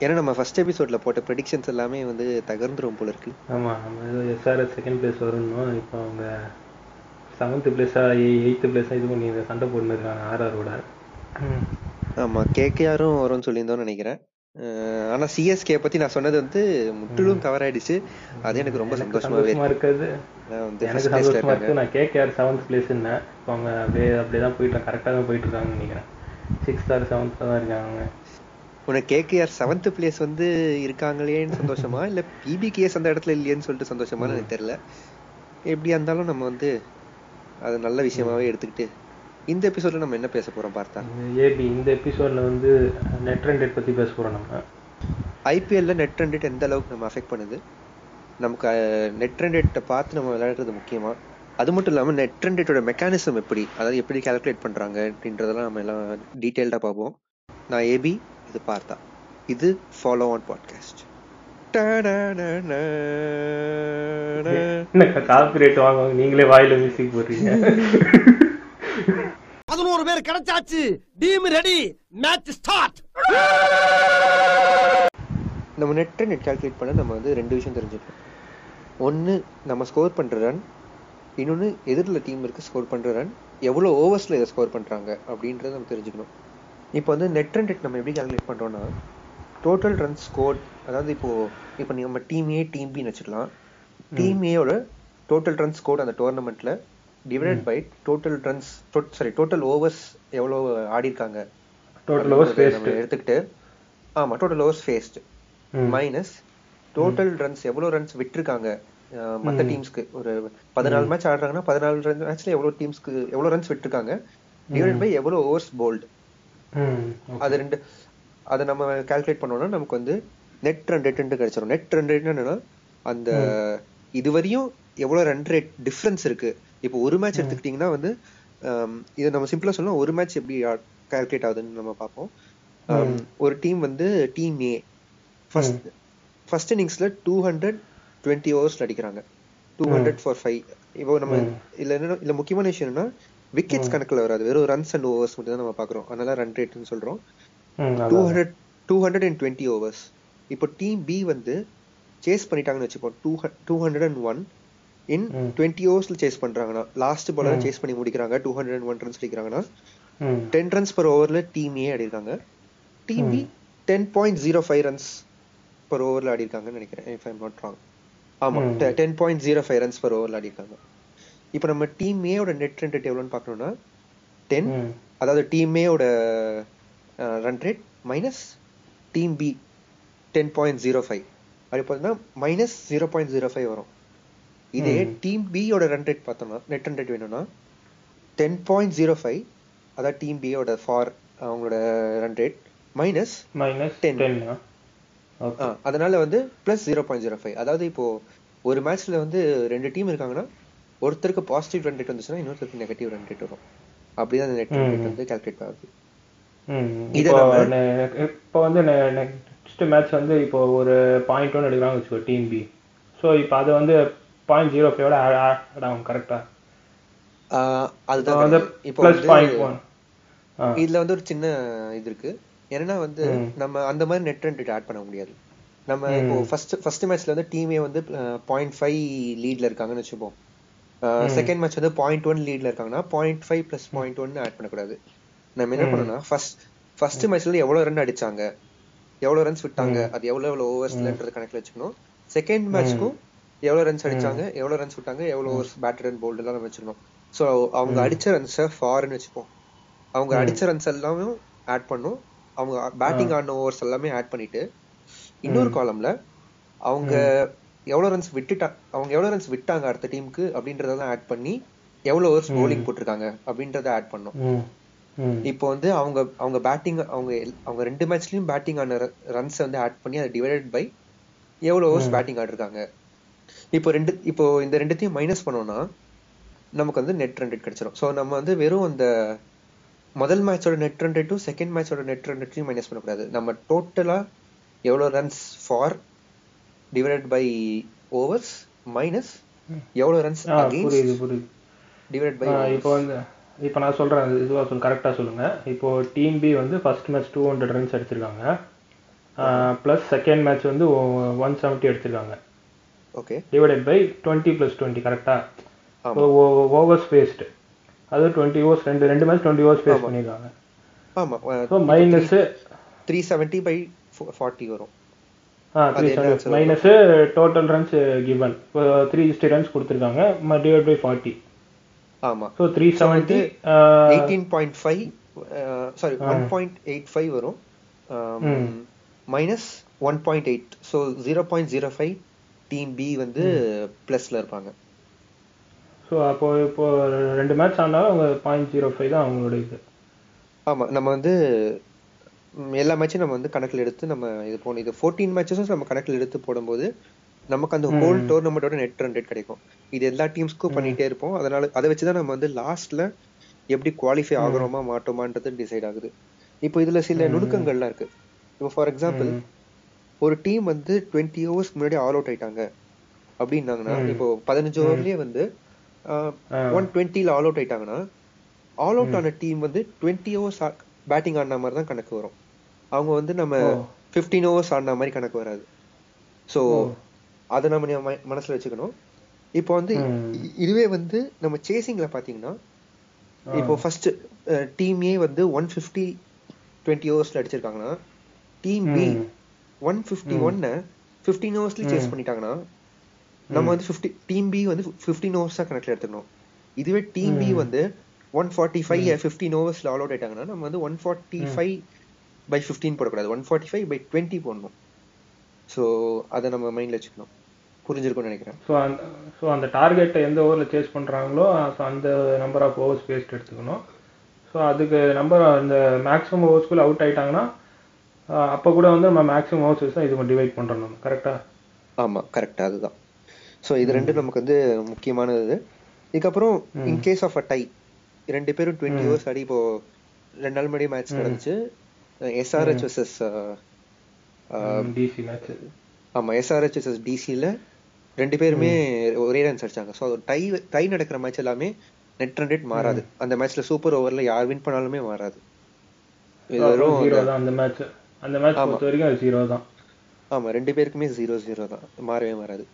ஏன்னா நம்ம ஃபர்ஸ்ட் எபிசோட்ல போட்ட ப்ரெடிக்ஷன்ஸ் எல்லாமே வந்து தகர்ந்துரும் போல இருக்கு. ஆமா நம்ம எஸ்ஆர்எஸ் செகண்ட் பிளேஸ் வரணும் இப்போ அவங்க செவன்த் பிளேஸா எயித்து பிளேஸா இது பண்ணி சண்டை போட்டுன்னு இருக்காங்க ஆர்ஆரோட ஆமா கேகேஆரும் வரும்னு சொல்லியிருந்தோம்னு நினைக்கிறேன். ஆனா சிஎஸ்கே பத்தி நான் சொன்னது வந்து முற்றிலும் கவர் ஆயிடுச்சு அது எனக்கு ரொம்ப சந்தோஷமாவே சந்தோஷமா இருக்கு. இருக்குது. எனக்கு சந்தோஷமா இருக்கு. நான் கேகேஆர் செவன்த் பிளேஸ்ன்னு இப்போ அவங்க அப்படியே அப்படியே தான் போயிட்டு கரெக்டாக தான் போயிட்டு இருக்காங்கன்னு நினைக்கிறேன். சிக்ஸ்த் ஆர் செவன்த் தான் இருக்காங்க. உனக்கு கேகேஆர் செவன்த் பிளேஸ் வந்து இருக்காங்களேன்னு சந்தோஷமா? இல்ல பிபிகேஎஸ் அந்த இடத்துல இல்லையேன்னு சொல்லிட்டு சந்தோஷமான்னு எனக்கு தெரியல. எப்படியா இருந்தாலும் நம்ம வந்து அது நல்ல விஷயமாவே எடுத்துக்கிட்டு இந்த எபிசோட்ல நம்ம என்ன பேச போறோம் பார்த்தா? ஏபி இந்த எபிசோட்ல வந்து நெட் ரேட் பத்தி பேச போறோம் நம்ம. ஐபிஎல்ல நெட் ரன் ரேட் எந்த அளவுக்கு நம்ம அஃபெக்ட் பண்ணுது? நமக்கு நெட் ரன் ரேட்டை பார்த்து நம்ம விளையாடுறது முக்கியமா? அது மட்டும் இல்லாம நெட் ரன் ரேட்டோட மெக்கானிசம் எப்படி? அதாவது எப்படி கால்குலேட் பண்றாங்க அப்படின்றதெல்லாம் நம்ம எல்லாம் டீட்டெயில்டா பார்ப்போம். நான் ஏபி இது பார்த்தா. இது ஃபாலோ ஆன் பாட்காஸ்ட் என்ன காப்பிரைட் வாங்குவாங்க? நீங்களே வாயில மியூசிக் போடுறீங்க. பதினோரு பேர் கிடைச்சாச்சு. டீம் ரெடி மேட்ச் ஸ்டார்ட் நம்ம நெட் நெட் கால்குலேட் பண்ண நம்ம வந்து ரெண்டு விஷயம் தெரிஞ்சுக்கணும். ஒன்று நம்ம ஸ்கோர் பண்ணுற ரன் இன்னொன்று எதிரில் டீம் இருக்கு ஸ்கோர் பண்ணுற ரன் எவ்வளோ ஓவர்ஸில் இதை ஸ்கோர் பண்ணுறாங்க அப்படின்றத நம்ம தெரிஞ்சுக்கணும். இப்போ வந்து நெட் ரன் ரேட் நம்ம எப்படி கால்குலேட் பண்ணுறோம்னா டோட்டல் ரன் ஸ்கோர் அதாவது இப்போ இப்போ நம்ம டீம் ஏ டீம் பின்னு வச்சுக்கலாம். டீம் ஏயோட டோட்டல் ரன் ஸ்கோர் அந்த டோர்னமெண்ட்ல divided by total runs sorry total overs எவ்வளோ ஆடிருக்காங்க டோட்டல் ஓவர்ஸ் நம்ம எடுத்துக்கிட்டு ஆமா total overs faced minus total runs எவ்வளவு ரன்ஸ் விட்டிருக்காங்க? மத்த டீம்ஸ்க்கு ஒரு பதினாலு மேட்ச் ஆடுறாங்கன்னா பதினாலு ரன் மேட்ச்ல எவ்வளவு டீம்ஸ்க்கு எவ்வளவு ரன்ஸ் விட்டிருக்காங்க? டிவைட் பை எவ்வளவு ஓவர்ஸ் போல்டு அது ரெண்டு அதை நம்ம கால்குலேட் பண்ணோம்னா நமக்கு வந்து நெட் ரன் ரேட் கிடைச்சிரும். நெட் ரன் ரேட் என்னன்னா அந்த இதுவரையும் எவ்வளவு ரன் ரேட் டிஃபரன்ஸ் இருக்கு. இப்போ ஒரு மேட்ச் எடுத்துக்கிட்டீங்கன்னா வந்து இதை நம்ம சிம்பிளா சொல்லலாம் ஒரு மேட்ச் எப்படி கால்குலேட் ஆகுதுன்னு நம்ம பார்ப்போம். ஒரு டீம் வந்து டீம் ஏ ஃபர்ஸ்ட் ஃபர்ஸ்ட் இன்னிங்ஸ்ல டூ ஹண்ட்ரட் டுவெண்ட்டி ஓவர்ஸ்ல அடிக்கிறாங்க. டூ ஹண்ட்ரட் ஃபார் ஃபைவ் இப்போ நம்ம இதுல என்ன இல்ல முக்கியமான விஷயம் என்னன்னா விக்கெட்ஸ் கணக்குல வராது. வெறும் ரன்ஸ் அண்ட் ஓவர்ஸ் மட்டும் தான் நம்ம பாக்குறோம் அதனால ரன் ரேட்னு சொல்றோம். Two hundred two hundred and twenty overs இப்போ டீம் பி வந்து சேஸ் பண்ணிட்டாங்கன்னு வச்சுப்போம் two two hundred and one in twenty ஓவர்ஸ்ல chase பண்றாங்கன்னா லாஸ்ட் பாலர் சேஸ் பண்ணி முடிக்கிறாங்க. Two hundred and one runs அடிக்கிறாங்கன்னா ten runs per ஓவர்ல team A ஆடிருக்காங்க team B ten point zero five runs per ஓவர்ல ஆடிருக்காங்கன்னு நினைக்கிறேன். இஃப் ஐம் நாட் ராங் ஆமா ten point zero five runs per ஓவர்ல ஆடிருக்காங்க இப்போ நம்ம டீம் ஏயோட நெட் ரன் ரேட் எவ்வளோன்னு பார்க்கணும்னா டென் அதாவது team ஏயோட run rate minus team B ten point zero five அப்படி பார்த்தீங்கன்னா minus zero point zero five வரும். இதே டீம் பியோட ரன் ரேட் பார்த்தோம்னா நெட் ரன் ரேட் வேணும்னா டென் பாயிண்ட் ஜீரோ ஃபைவ் அதாவது டீம் பியோட ஃபார் அவங்களோட run rate minus minus 10. Ten அதனால வந்து plus zero point zero five அதாவது இப்போ ஒரு மேட்ச்ல வந்து ரெண்டு டீம் இருக்காங்கன்னா ஒருத்தருக்கு பாசிட்டிவ் ரன் ரேட் வந்துச்சுன்னா இன்னொருத்தருக்கு நெகட்டிவ் ரன் ரேட் வரும். அப்படிதான் நெட் ரன் ரேட் வந்து கால்குலேட் ஆகுது. இதை இப்போ வந்து நெக்ஸ்ட் மேட்ச் வந்து இப்போ ஒரு பாயிண்ட் ஒன் எடுக்கிறாங்க வச்சுக்கோ டீம் பி ஸோ இப்போ அது வந்து பாயிண்ட் ஜீரோ ஃபைவோட ஆட் ஆகும் கரெக்டா அதுதான் வந்து. இப்போ இதுல வந்து ஒரு சின்ன இது இருக்கு. என்னன்னா வந்து நம்ம அந்த மாதிரி நெட் ரன் ரேட் ஆட் பண்ண முடியாது. நம்ம இப்போ ஃபர்ஸ்ட் ஃபர்ஸ்ட் மேட்ச்ல வந்து டீமே வந்து பாயிண்ட் ஃபைவ் லீட்ல இருக்காங்கன்னு வச்சுப்போம். செகண்ட் மேட்ச் வந்து பாயிண்ட் ஒன் லீட்ல இருக்காங்கன்னா point five plus point one add பண்ணக்கூடாது. நம்ம என்ன பண்ணணும்னா ஃபர்ஸ்ட் ஃபர்ஸ்ட் மேட்ச்ல எவ்வளவு ரன் அடிச்சாங்க எவ்வளவு ரன்ஸ் விட்டாங்க அது எவ்வளவு எவ்வளவு ஓவர்ஸ்லன்றது கணக்குல வச்சுக்கணும். செகண்ட் மேட்ச்க்கும் எவ்வளவு ரன்ஸ் அடிச்சாங்க எவ்வளவு ரன்ஸ் விட்டாங்க எவ்வளவு ஓவர்ஸ் பேட்டர் அண்ட் போல்டு எல்லாம் வச்சுக்கணும். சோ அவங்க அடிச்ச ரன்ஸை ஃபார்னு வச்சுப்போம். அவங்க அடிச்ச ரன்ஸ் எல்லாமே ஆட் பண்ணும். அவங்க பேட்டிங் ஆடின ஓவர்ஸ் எல்லாமே ஆட் பண்ணிட்டு இன்னொரு காலம்ல அவங்க எவ்வளவு ரன்ஸ் விட்டுட்டா அவங்க எவ்வளவு ரன்ஸ் விட்டாங்க அடுத்த டீமுக்கு அப்படின்றதெல்லாம் ஆட் பண்ணி எவ்வளவு ஓவர்ஸ் bowling போட்டிருக்காங்க அப்படின்றத ஆட் பண்ணும். இப்போ வந்து அவங்க அவங்க பேட்டிங் அவங்க அவங்க ரெண்டு மேட்ச்லயும் பேட்டிங் ஆன ரன்ஸ் வந்து ஆட் பண்ணி அதை டிவைடட் பை எவ்வளவு ஓவர்ஸ் பேட்டிங் ஆடிருக்காங்க. இப்போ ரெண்டு இப்போ இந்த ரெண்டுத்தையும் மைனஸ் பண்ணோம்னா நமக்கு வந்து நெட் ரன் ரேட் கிடைச்சிரும். ஸோ நம்ம வந்து வெறும் அந்த முதல் மேட்சோட நெட் ரன் ரேட்டும் செகண்ட் மேட்சோட நெட் ரன் ரேட்டையும் மைனஸ் பண்ணக்கூடாது. நம்ம டோட்டலா எவ்வளவு runs for divided by overs minus எவ்வளவு ரன்ஸ் புரியுது புரியுது. டிவைடட் பை இப்போ வந்து இப்போ நான் சொல்றேன் அது இதுவா சொல்லு கரெக்டா சொல்லுங்க. இப்போ டீம் பி வந்து first match two hundred runs அடிச்சிருக்காங்க. ப்ளஸ் செகண்ட் மேட்ச் வந்து ஒன் செவன்ட்டி எடுத்திருக்காங்க okay divided by twenty plus twenty கரெக்டாக ஆமா. ஓவர் ஸ்பேஸ்டு அது டுவெண்ட்டி ஓவர்ஸ் ரெண்டு ரெண்டு மேட்ச் டுவெண்ட்டி ஓவர்ஸ் ஸ்பேஸ் பண்ணியிருக்காங்க ஆமா. So minus three seventy by forty வரும். Three minus total runs given three sixty runs கொடுத்துருக்காங்க. டிவைட் பை ஃபார்ட்டி ஆமா. So three seventy eighteen point five sorry one point eight five வரும். Minus one point eight so zero point zero five team B வந்து ப்ளஸ்ல இருப்பாங்க. So அப்போ இப்போ ரெண்டு match ஆனாலும் அவங்க பாயிண்ட் ஜீரோ ஃபைவ் தான் அவங்களோட இது. ஆமா நம்ம வந்து எல்லா மேட்சும் நம்ம வந்து கணக்கில் எடுத்து நம்ம இது போகணும் இது ஃபோர்டீன் மேட்சஸும் நம்ம கணக்கில் எடுத்து போடும்போது நமக்கு அந்த ஹோல் டோர்னமெண்ட்டோட நெட் ரன் ரேட் கிடைக்கும். இது எல்லா டீம்ஸ்க்கும் பண்ணிட்டே இருப்போம். அதனால அதை வச்சு தான் நம்ம வந்து லாஸ்ட்ல எப்படி குவாலிஃபை ஆகுறோமா மாட்டோமான்றது டிசைட் ஆகுது. இப்போ இதுல சில நுணுக்கங்கள்லாம் இருக்கு. இப்போ ஃபார் எக்ஸாம்பிள் ஒரு டீம் வந்து டுவெண்ட்டி ஹவர்ஸ்க்கு முன்னாடி ஆல் அவுட் ஆயிட்டாங்க. அப்படின்னாங்கன்னா இப்போ பதினஞ்சு ஓவர்லயே வந்து ஒன் டுவெண்ட்டில ஆல் அவுட் ஆயிட்டாங்கன்னா ஆல் அவுட் ஆன டீம் வந்து டுவெண்ட்டி ஹவர்ஸ் பேட்டிங் ஆடின மாதிரி தான் கணக்கு வரும். அவங்க வந்து நம்ம ஃபிஃப்டீன் ஹவர்ஸ் ஆடின மாதிரி கணக்கு வராது. ஸோ அதை நம்ம மனசுல வச்சுக்கணும். இப்போ வந்து இதுவே வந்து நம்ம சேசிங்ல பாத்தீங்கன்னா இப்போ ஃபர்ஸ்ட் டீம் வந்து ஒன் ஃபிஃப்டி டுவெண்ட்டி ஹவர்ஸ்ல அடிச்சிருக்காங்கன்னா டீம் பி ஒன் ஃபிஃப்டி ஒன்ன ஃபிஃப்டீன் ஹவர்ஸ்ல சேஸ் பண்ணிட்டாங்கன்னா நம்ம வந்து ஃபிஃப்டி டீம் பி வந்து ஃபிஃப்டீன் ஹவர்ஸ் தான் கணக்கில் எடுத்துக்கணும். இதுவே டீம் பி வந்து ஒன் ஃபார்ட்டி ஃபைவ் ஃபிஃப்டீன் ஹவர்ஸ்ல ஆல் அவுட் ஆயிட்டாங்கன்னா நம்ம வந்து one forty five by fifteen போடக்கூடாது. One forty five by twenty போடணும். ஸோ அதை நம்ம மைண்ட்ல வச்சுக்கணும். புரிஞ்சிருக்கும்னு நினைக்கிறேன். ஸோ அந்த ஸோ அந்த டார்கெட்டை எந்த ஓவரில் சேஸ் பண்ணுறாங்களோ ஸோ அந்த நம்பர் ஆஃப் ஓவர்ஸ் பேஸ்ட் எடுத்துக்கணும். ஸோ அதுக்கு நம்பர் அந்த மேக்ஸிமம் ஓவர்ஸ்குள்ளே அவுட் ஆயிட்டாங்கன்னா அப்போ கூட வந்து நம்ம மேக்ஸிமம் ஓவர்ஸ் தான் இது டிவைட் பண்ணுறோம் நம்ம கரெக்டாக ஆமா கரெக்டா அதுதான். ஸோ இது ரெண்டும் நமக்கு வந்து முக்கியமானது. இதுக்கப்புறம் in case of a tie ரெண்டு பேரும் டுவெண்ட்டி ஹவர்ஸ் ஆடி இப்போ ரெண்டு நாள் முன்னாடி மேட்ச் நடந்துச்சு. எஸ்ஆர்ஹெச் வர்சஸ் ஆமா எஸ்ஆர்ஹெச் வர்சஸ் டிசியில் ரெண்டு பேருமே ஒரே ரன்ஸ் அடிச்சாங்க. ஸோ டை டை நடக்கிற மேட்ச் எல்லாமே நெட் ரன் ரேட் மாறாது அந்த மேட்ச்ல சூப்பர் ஓவர்ல யார் வின் பண்ணாலுமே மாறாது. அந்த மேட்ச் அந்த மேட்ச் பொறுத்த வரைக்கும் அது ஜீரோ தான். ஆமா ரெண்டு பேருக்குமே ஜீரோ ஜீரோ தான். மாறவே மாறாது.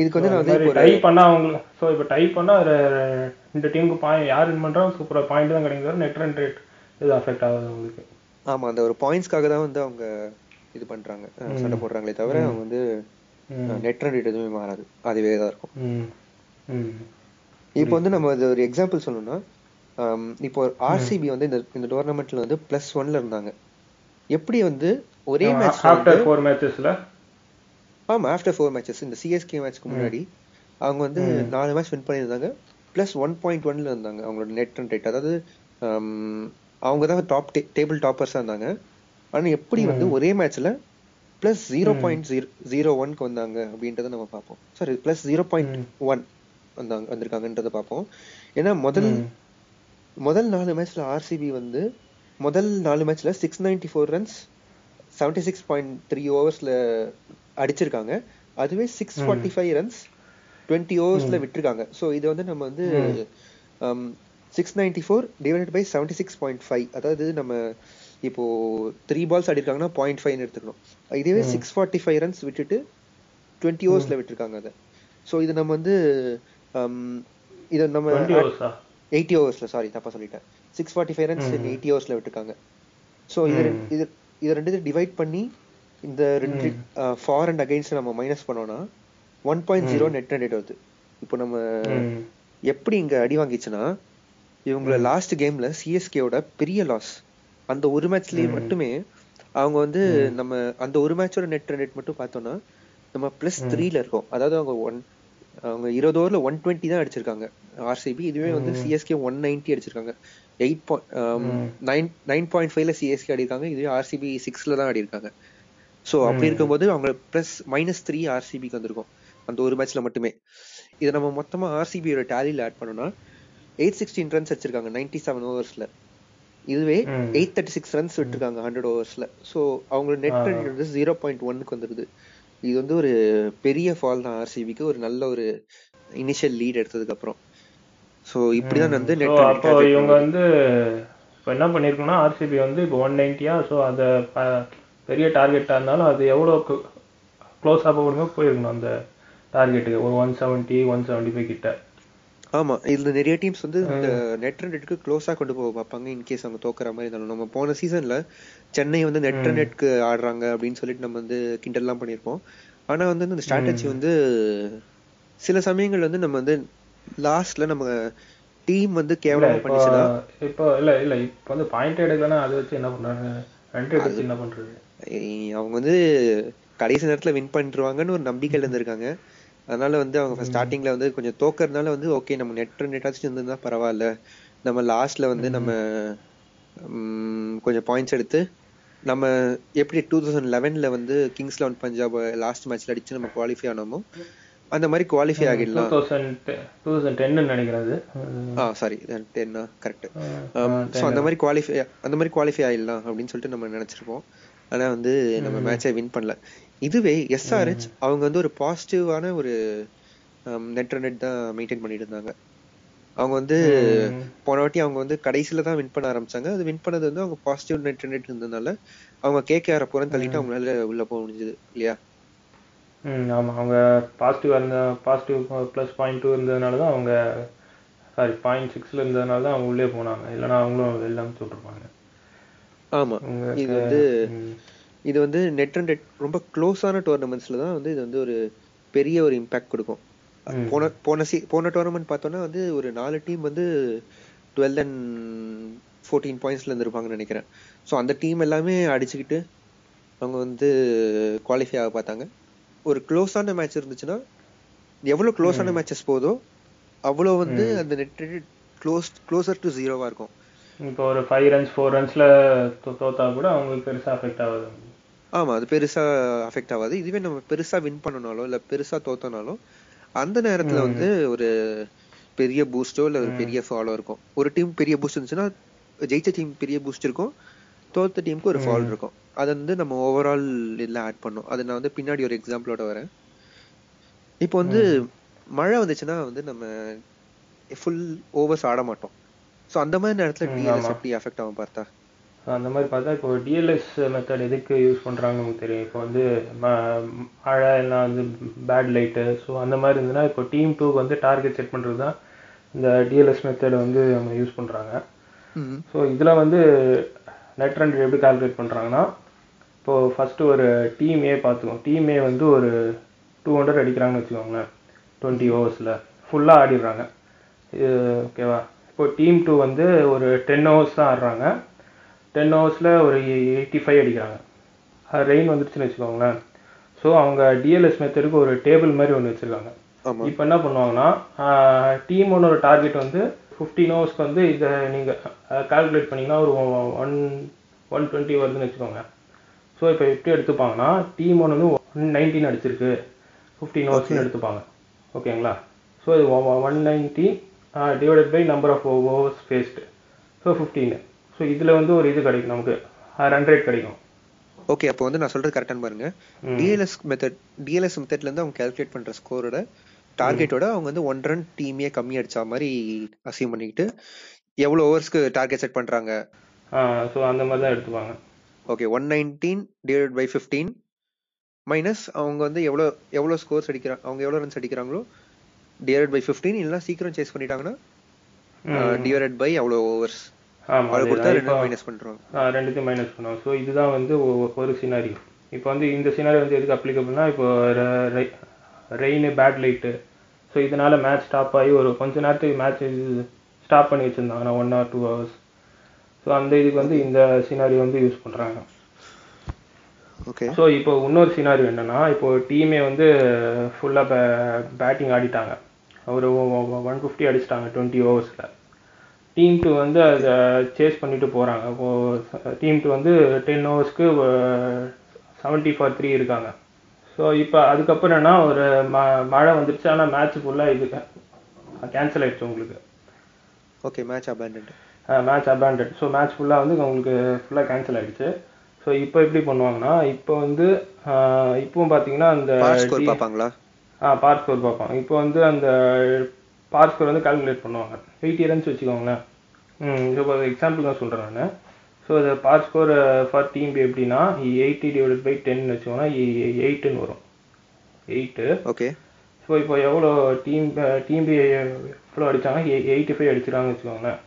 இதுக்கு வந்து நான் வந்து இப்போ டை பண்ணா அவங்க ஸோ இப்போ டை பண்ணா ரெண்டு டீமுக்கு பாயிண்ட் யார் வின் பண்றாங்க சூப்பரா பாயிண்ட் தான் கிடைக்கும் நெட் ரன் ரேட் இது அஃபெக்ட் ஆகுது உங்களுக்கு ஆமா அந்த ஒரு பாயிண்ட்ஸ்க்காக தான் வந்து அவங்க இது பண்றாங்க. சண்டை போடுறாங்களே தவிர அவங்க வந்து நெட் ரன் ரேட் எதுவுமே மாறாது. அதுவே தான் இருக்கும். இப்போ வந்து நம்ம இது ஒரு எக்ஸாம்பிள் சொல்லணும்னா இப்போ ஆர்சிபி வந்து இந்த இந்த டோர்னமெண்ட்ல வந்து பிளஸ் ஒன்ல இருந்தாங்க. எப்படி வந்து ஒரே மேட்ச் ஆஃப்டர் ஃபோர் மேட்சஸ்ல ஆமா ஆஃப்டர் ஃபோர் மேட்சஸ் இந்த சிஎஸ்கே மேட்ச்க்கு முன்னாடி அவங்க வந்து நாலு மேட்ச் வின் பண்ணியிருந்தாங்க. பிளஸ் ஒன் பாயிண்ட் ஒன்ல இருந்தாங்க அவங்களோட நெட் ரன் ரேட் அதாவது ஆம், அவங்க தான் டாப் டேபிள் டாப்பர்ஸா இருந்தாங்க. ஆனா எப்படி வந்து ஒரே மேட்ச்ல plus zero point zero zero ஒன்க்கு வந்தாங்க அப்படின்றத நம்ம பார்ப்போம். Sorry plus zero point one வந்தாங்க வந்திருக்காங்கன்றத பார்ப்போம். ஏன்னா முதல் முதல் நாலு மேட்ச்ல ஆர்சிபி வந்து முதல் நாலு மேட்ச்ல six ninety four runs seventy six point three ஓவர்ஸ்ல அடிச்சிருக்காங்க. அதுவே six forty five runs twenty ஓவர்ஸ்ல விட்டுருக்காங்க. ஸோ இது வந்து நம்ம வந்து six ninety four divided by seventy six point five அதாவது நம்ம இப்போ த்ரீ பால்ஸ் ஆடிருக்காங்கன்னா பாயிண்ட் ஃபைவ்னு எடுத்துக்கணும். இதுவே சிக்ஸ் ஃபார்ட்டி ஃபைவ் ரன்ஸ் விட்டுட்டு டுவெண்ட்டி ஓவர்ஸ்ல விட்டுருக்காங்க அதை. ஸோ இது நம்ம வந்து um, இதை நம்ம எயிட்டி ஓவர்ஸ்ல சாரி தப்பா சொல்லிட்டேன். Six forty five runs eighty ஓவர்ஸ்ல விட்டுருக்காங்க. ஸோ இது இது இது ரெண்டு டிவைட் பண்ணி இந்த ரெண்டு ஃபார் அண்ட் அகைன்ஸ்ட் நம்ம மைனஸ் பண்ணோம்னா one point zero net rate வருது. இப்போ நம்ம எப்படி இங்க அடி வாங்கிச்சுன்னா இவங்கள லாஸ்ட் கேம்ல சிஎஸ்கேவோட பெரிய லாஸ் அந்த ஒரு மேட்ச்லயே மட்டுமே அவங்க வந்து நம்ம அந்த ஒரு மேட்சோட நெட் ரன் ரேட் மட்டும் பார்த்தோம்னா நம்ம பிளஸ் த்ரீல இருக்கோம். அதாவது அவங்க ஒன் அவங்க இருபது ஓவர்ல ஒன் டுவெண்ட்டி தான் அடிச்சிருக்காங்க. ஆர்சிபி இதுவே வந்து சிஎஸ்கே ஒன் நைன்டி அடிச்சிருக்காங்க. Eight point nine nine point ஃபைவ்ல சிஎஸ்கே அடிருக்காங்க இதுவே ஆர்சிபி சிக்ஸ்ல தான் அடிருக்காங்க ஸோ அப்படி இருக்கும்போது அவங்க பிளஸ் மைனஸ் த்ரீ ஆர்சிபிக்கு வந்திருக்கும். அந்த ஒரு மேட்ச்ல மட்டுமே. இதை நம்ம மொத்தமா ஆர்சிபியோட டேலியில் ஆட் பண்ணோம்னா எயிட் சிக்ஸ்டீன் ரன்ஸ் அடிச்சிருக்காங்க நைன்டி செவன் ஓவர்ஸ்ல இதுவே எயிட் தேர்ட்டி சிக்ஸ் ரன்ஸ் விட்டுருக்காங்க ஹண்ட்ரட் ஓவர்ஸ்ல ஸோ அவங்களோட நெட் ரன் வந்து ஜீரோ பாயிண்ட் ஒன்னுக்கு வந்துருது. இது வந்து ஒரு பெரிய ஃபால் தான் ஆர்சிபிக்கு ஒரு நல்ல ஒரு இனிஷியல் லீட் எடுத்ததுக்கு அப்புறம். ஸோ இப்படிதான் வந்து நெட் அப்போ இவங்க வந்து இப்போ என்ன பண்ணியிருக்கோம்னா ஆர்சிபி வந்து இப்போ ஒன் நைன்ட்டியா ஸோ அதை பெரிய டார்கெட்டாக இருந்தாலும் அது எவ்வளோ க்ளோஸாக போகணுமோ போயிருக்கணும் அந்த டார்கெட்டுக்கு ஒரு one seventy one seventy five கிட்ட. ஆமா இதுல நிறைய டீம்ஸ் வந்து இந்த நெட் ரன்னுக்கு க்ளோஸா கொண்டு போக பார்ப்பாங்க இன்கேஸ் அவங்க தோக்குற மாதிரி இருந்தாலும். நம்ம போன சீசன்ல சென்னை வந்து நெட் ரன்னுக்கு ஆடுறாங்க அப்படின்னு சொல்லிட்டு நம்ம வந்து கிண்டல்லாம் பண்ணியிருப்போம். ஆனா வந்து இந்த ஸ்ட்ராட்டஜி வந்து சில சமயங்கள் வந்து நம்ம வந்து லாஸ்ட்ல நம்ம டீம் வந்து கேவலமா இப்போ பண்ணிச்சுன்னா இப்போ இல்ல இல்ல இப்போ வந்து பாயிண்ட் எடுக்கலன்னா அதை வச்சு என்ன பண்றாங்க அவங்க வந்து கடைசி நேரத்துல வின் பண்ணிருவாங்கன்னு ஒரு நம்பிக்கையில இருந்திருக்காங்க. அதனால வந்து அவங்க ஸ்டார்டிங்ல வந்து கொஞ்சம் தோக்கறதுனால வந்து ஓகே நம்ம நெட் நெட்டாச்சும் இருந்திருந்தா பரவாயில்ல. நம்ம லாஸ்ட்ல வந்து நம்ம கொஞ்சம் பாயிண்ட்ஸ் எடுத்து நம்ம எப்படி டூ தௌசண்ட் லெவன்ல வந்து கிங்ஸ் லெவன் பஞ்சாப் லாஸ்ட் மேட்ச்ல அடிச்சு நம்ம குவாலிஃபை ஆனோமோ அந்த மாதிரி குவாலிஃபை டூ ஆகிடலாம். தௌசண்ட் டூ தௌசண்ட் டென்னு நினைக்கிறேன் அது. ஆ. சாரி டென்னா கரெக்ட் ஸோ அந்த மாதிரி குவாலிஃபை அந்த மாதிரி குவாலிஃபை ஆயிடலாம் அப்படின்னு சொல்லிட்டு நம்ம நினைச்சிருப்போம் ஆனா வந்து நம்ம மேட்சை வின் பண்ணல. இதுவே எஸ்ஆர்ஹெச் அவங்க வந்து ஒரு பாசிட்டிவான ஒரு நெட் நெட் தான் மெயின்டைன் பண்ணிட்டு இருந்தாங்க. அவங்க வந்து போன வாட்டி அவங்க வந்து கடைசியில தான் வின் பண்ண ஆரம்பிச்சாங்க. அது வின் பண்ணது வந்து அவங்க பாசிட்டிவ் நெட் நெட் இருந்ததுனால அவங்க கேகேஆர் புறம் தள்ளிட்டு அவங்களால உள்ள போக முடிஞ்சது இல்லையா? ம் ஆமா. அவங்க பாசிட்டிவ் இருந்த பாசிட்டிவ் ப்ளஸ் பாயிண்ட் டூ இருந்ததுனால தான் அவங்க சாரி பாயிண்ட் சிக்ஸ்ல இருந்ததுனால தான் அவங்க உள்ளே போனாங்க. இல்லைன்னா அவங்களும் வெளில அமுச்சு விட்டுருப்பாங்க ஆமா. அவங்க இது வந்து. இது வந்து நெட் அண்ட் நெட் ரொம்ப க்ளோஸான டோர்னமெண்ட்ஸ்ல தான் வந்து இது வந்து ஒரு பெரிய ஒரு இம்பாக்ட் கொடுக்கும். போன போன சி போன டோர்னமெண்ட் பார்த்தோன்னா வந்து ஒரு நாலு டீம் வந்து டுவெல் அண்ட் ஃபோர்டீன் பாயிண்ட்ஸ்ல இருந்திருப்பாங்கன்னு நினைக்கிறேன். ஸோ அந்த டீம் எல்லாமே அடிச்சுக்கிட்டு அவங்க வந்து குவாலிஃபை ஆக பார்த்தாங்க. ஒரு க்ளோஸான மேட்ச் இருந்துச்சுன்னா எவ்வளோ க்ளோஸான மேட்சஸ் போதோ அவ்வளோ வந்து அந்த நெட் க்ளோஸ் க்ளோசர் டு ஜீரோவா இருக்கும். இப்போ ஒரு ஃபைவ் ரன்ஸ் ஃபோர் ரன்ஸ்ல தோத்தா கூட அவங்களுக்கு பெருசா அஃபெக்ட் ஆகுது. ஆமா அது பெருசா அஃபெக்ட் ஆகாது. இதுவே நம்ம பெருசா வின் பண்ணனாலோ இல்ல பெருசா தோத்தனாலும் அந்த நேரத்துல வந்து ஒரு பெரிய பூஸ்டோ இல்ல ஒரு பெரிய ஃபாலோ இருக்கும். ஒரு டீம் பெரிய பூஸ்ட் இருந்துச்சுன்னா ஜெயிச்ச டீம் பெரிய பூஸ்ட் இருக்கும். தோத்த டீமுக்கு ஒரு ஃபால் இருக்கும். அதை வந்து நம்ம ஓவரால் இதுல ஆட் பண்ணோம் அது நான் வந்து பின்னாடி ஒரு எக்ஸாம்பிளோட வரேன். இப்போ வந்து மழை வந்துச்சுன்னா வந்து நம்ம ஃபுல் ஓவர்ஸ் ஆட மாட்டோம். ஸோ அந்த மாதிரி நேரத்துல டிஎல்எஸ் எப்படி அஃபெக்ட் ஆகும் பார்த்தா? அந்த மாதிரி பார்த்தா இப்போ டிஎல்எஸ் மெத்தட் எதுக்கு யூஸ் பண்ணுறாங்கன்னு நமக்கு தெரியும். இப்போ வந்து மழை எல்லாம் வந்து பேட் லைட்டு ஸோ அந்த மாதிரி இருந்ததுன்னா இப்போ டீம் டூக்கு வந்து டார்கெட் செட் பண்ணுறது தான் இந்த டிஎல்எஸ் மெத்தடை வந்து நம்ம யூஸ் பண்ணுறாங்க ஸோ இதில் வந்து நெட் ரன் எப்படி கால்குலேட் பண்ணுறாங்கன்னா இப்போது ஃபஸ்ட்டு ஒரு டீம் ஏ பார்த்துக்கோம் டீம் ஏ வந்து ஒரு டூ ஹண்ட்ரட் அடிக்கிறாங்கன்னு வச்சுக்கோங்களேன். டுவெண்ட்டி ஓவர்ஸில் ஃபுல்லாக ஆடிடுறாங்க. இது ஓகேவா இப்போ டீம் டூ வந்து ஒரு டென் ஹவர்ஸ் தான் ஆடுறாங்க. டென் ஹவர்ஸில் ஒரு எயிட்டி ஃபைவ் அடிக்கிறாங்க ரெயின் வந்துருச்சுன்னு வச்சுக்கோங்களேன். ஸோ அவங்க டிஎல்எஸ் மெத்தடுக்கு ஒரு டேபிள் மாதிரி ஒன்று வச்சுருக்காங்க. இப்போ என்ன பண்ணுவாங்கன்னா டீம் ஒன்னோட டார்கெட் வந்து ஃபிஃப்டீன் ஹவர்ஸ்க்கு வந்து இதை நீங்கள் கால்குலேட் பண்ணீங்கன்னா ஒரு ஒன் ஒன் டுவெண்ட்டி வருதுன்னு வச்சுக்கோங்க. ஸோ இப்போ எப்படி எடுத்துப்பாங்கன்னா டீம் ஒன் வந்து ஒன் நைன்டீன் அடிச்சிருக்கு. ஃபிஃப்டீன் ஹவர்ஸ்னு எடுத்துப்பாங்க. ஓகேங்களா? ஸோ இது one ninety divided by number of overs faced so fifteen so இதில் வந்து ஒரு இது கிடைக்கும் நமக்கு. ரன் ரேட் கிடைக்கும். ஓகே அப்போ வந்து நான் சொல்றது கரெக்டான்னு பாருங்க. டிஎல்எஸ் மெத்தட் டிஎல்எஸ் மெத்தட்ல இருந்து அவங்க கால்குலேட் பண்ற ஸ்கோரோட டார்கெட்டோட அவங்க வந்து ஒன் ரன் டீமே கம்மி அடிச்சா மாதிரி அசியூம் பண்ணிக்கிட்டு எவ்வளவு ஓவர்ஸ்க்கு டார்கெட் செட் பண்றாங்க? ஸோ அந்த மாதிரி தான் எடுத்துப்பாங்க. Okay one nineteen divide by fifteen minus அவங்க வந்து எவ்வளோ எவ்வளோ ஸ்கோர்ஸ் அடிக்கிறாங்க அவங்க எவ்வளோ ரன்ஸ் அடிக்கிறாங்களோ டிவைட் பை ஃபிஃப்டீன் இல்லைனா சீக்கிரம் சேஸ் பண்ணிட்டாங்கன்னா டிவைட் பை அவ்வளோ ஓவர்ஸ் கொடுத்தா. ரெண்டு மைனஸ் பண்றோம் ஆ, ரெண்டுத்தையும் மைனஸ் பண்ணுவோம் ஸோ இதுதான் வந்து ஒரு சினாரி இப்போ வந்து இந்த சினாரி வந்து எதுக்கு அப்ளிகபிள்னா இப்போ ரெயின் பேட் லைட்டு ஸோ இதனால மேட்ச் ஸ்டாப் ஆகி ஒரு கொஞ்ச நேரத்துக்கு மேட்ச் ஸ்டாப் பண்ணி வச்சிருந்தாங்கன்னா one or two overs so அந்த இதுக்கு வந்து இந்த சினாரி வந்து யூஸ் பண்ணுறாங்க ஓகே ஸோ இப்போ இன்னொரு சினாரி என்னன்னா இப்போ டீமே வந்து ஃபுல்லாக பேட்டிங் ஆடிட்டாங்க. ஒரு ஒன் ஃபிஃப்டி அடிச்சிட்டாங்க டுவெண்ட்டி ஓவர்ஸில் டீம் டூ வந்து அதை சேஸ் பண்ணிட்டு போகிறாங்க இப்போது டீம் டூ வந்து டென் ஓவர்ஸ்க்கு செவன்ட்டி ஃபார் த்ரீ இருக்காங்க. ஸோ இப்போ அதுக்கப்புறம் என்ன ஒரு ம மழை வந்துருச்சு. ஆனால் மேட்ச் ஃபுல்லாக இது கேன்சல் ஆயிடுச்சு உங்களுக்கு. Okay match abandoned match abandoned so match ஃபுல்லாக வந்து உங்களுக்கு ஃபுல்லாக கேன்சல் ஆயிடுச்சு. ஸோ இப்போ எப்படி பண்ணுவாங்கன்னா இப்போ வந்து இப்பவும் பார்த்தீங்கன்னா அந்த ஸ்கோர் பார்ப்பாங்களா? ஆ பார் ஸ்கோர் பார்ப்பாங்க இப்போ வந்து அந்த பார் ஸ்கோர் வந்து கால்குலேட் பண்ணுவாங்க. எயிட்டி ரன்ஸ் வச்சுக்கோங்களேன். ம் இப்போ எக்ஸாம்பிள் தான் சொல்கிறேன் நான். ஸோ ஸோ இந்த par score for team B எப்படின்னா எயிட்டி டிவைடட் பை டென் வச்சுக்கோன்னா எயிட்டுன்னு வரும். எயிட்டு ஓகே ஸோ இப்போ எவ்வளோ டீம் டீம் பி எவ்வளோ அடிச்சாங்க எயிட்டி ஃபைவ் அடிச்சிருக்காங்கன்னு வச்சுக்கோங்களேன்.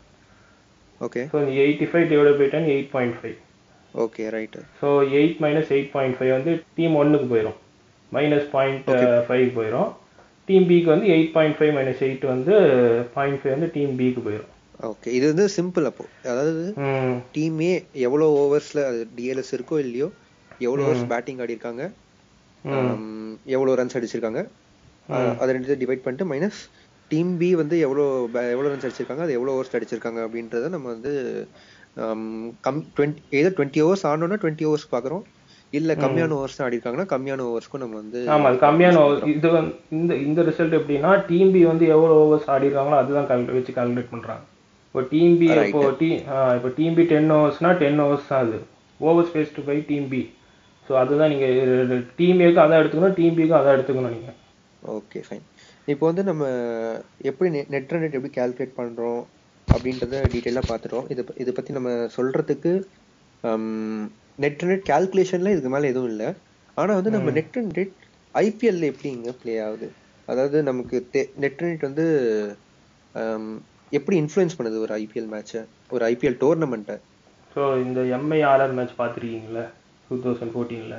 Okay so eighty five divide by ten eight point five okay right so eight minus eight point five வந்து டீம் ஒன்னுக்கு போயிடும் மைனஸ் பாயிண்ட் ஃபைவ் போயிடும் டீம் பிக்கு வந்து eight point five minus eight வந்து பாயிண்ட் ஃபைவ் வந்து டீம் பிக்கு போயிடும் ஓகே இது வந்து சிம்பிள் அப்போ. அதாவது டீமே எவ்வளோ ஓவர்ஸ்ல அது டிஎல்எஸ் இருக்கோ இல்லையோ எவ்வளோ ஓவர்ஸ் பேட்டிங் ஆடி இருக்காங்க எவ்வளோ ரன்ஸ் அடிச்சிருக்காங்க அதை ரெண்டு டிவைட் பண்ணிட்டு மைனஸ் டீம் பி வந்து எவ்வளோ எவ்வளோ ரன்ஸ் அடிச்சிருக்காங்க அது எவ்வளோ ஓவர்ஸ் அடிச்சிருக்காங்க அப்படின்றத நம்ம வந்து கம் டுவெண்ட்டி ஏதோ டுவெண்ட்டி ஹவர்ஸ் ஆனோன்னா டுவெண்ட்டி ஹவர்ஸ் பார்க்குறோம் இல்ல கம்மியான ஓவர்ஸ் தான் ஆடி இருக்காங்கன்னா கம்மியான ஓவர்ஸ்க்கும் நம்ம வந்து ஆமா அது கம்மியான over. இது வந்து இந்த இந்த ரிசல்ட் எப்படின்னா டீம் பி வந்து எவ்வளவு ஓவர்ஸ் ஆடி இருக்காங்களோ அதுதான் வச்சு கால்குலேட் பண்றாங்க. இப்போ டீம் பி. இப்போ டீ இப்போ டீம் பி டென் ஓவர்ஸ்னா டென் ஓவர்ஸ் தான் அது. Overs faced by team B so அதுதான் நீங்க டீம் ஏக்கு அதான் எடுத்துக்கணும் டீம் பிக்கும் அதான் எடுத்துக்கணும் நீங்க. ஓகே ஃபைன் இப்போ வந்து நம்ம எப்படி நெட் ரன் ரேட் எப்படி கால்குலேட் பண்றோம் அப்படின்றத டீட்டெயிலாக பார்த்துட்டோம். இதை இதை பத்தி நம்ம சொல்றதுக்கு நெட் ரேட் கால்குலேஷன்ல இதுக்கு மேல எதுவும் இல்லை. ஆனா வந்து நம்ம நெட் ரன் ரேட் ஐபிஎல்ல எப்படி இங்க ப்ளே ஆகுது? அதாவது நமக்கு நெட் ரன் ரேட் வந்து எப்படி இன்ஃப்ளூயன்ஸ் பண்ணுது ஒரு ஐபிஎல் மேட்சை ஒரு ஐபிஎல் டோர்னமெண்ட்டை ஸோ இந்த எம்ஐஆர்ஆர் மேட்ச் பார்த்துருக்கீங்களா டூ தௌசண்ட் ஃபோர்டீனில்